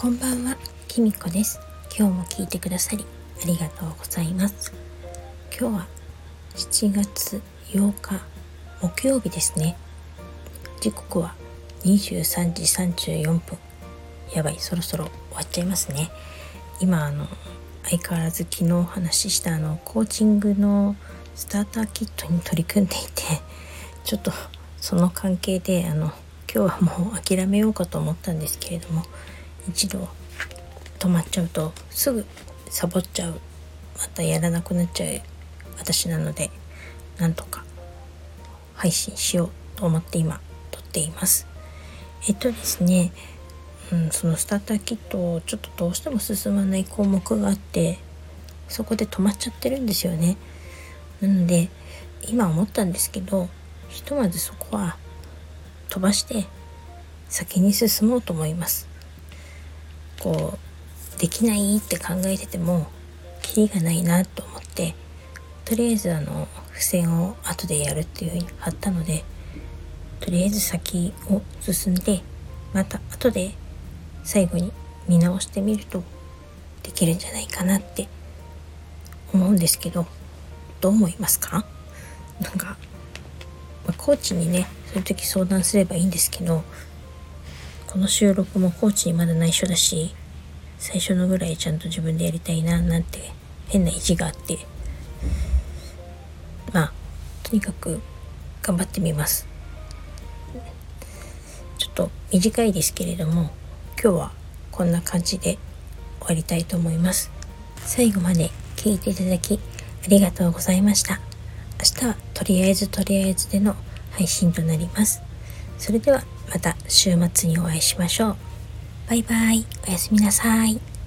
こんばんは。きみこです。今日も聞いてくださりありがとうございます。今日は7月8日木曜日ですね。時刻は23時34分。やばいそろそろ終わっちゃいますね。今あの相変わらず昨日お話ししたあのコーチングのスターターキットに取り組んでいてちょっとその関係であの今日はもう諦めようかと思ったんですけれども一度止まっちゃうとすぐサボっちゃう。またやらなくなっちゃう私なのでなんとか配信しようと思って今撮っています。えっとですね、うん、そのスターターキットちょっとどうしても進まない項目があってそこで止まっちゃってるんですよね。なので今思ったんですけどひとまずそこは飛ばして先に進もうと思います。こうできないって考えててもキリがないなと思ってとりあえずあの付箋を後でやるっていう風に貼ったのでとりあえず先を進んでまた後で最後に見直してみるとできるんじゃないかなって思うんですけどどう思いますか？なんか、まあ、コーチにねそういう時相談すればいいんですけどこの収録もコーチにまだ内緒だし最初のぐらいちゃんと自分でやりたいななんて変な意地があって。まあとにかく頑張ってみます。ちょっと短いですけれども今日はこんな感じで終わりたいと思います。最後まで聞いていただきありがとうございました。明日はとりあえずとりあえずでの配信となります。それではまた週末にお会いしましょう。バイバイ。おやすみなさい。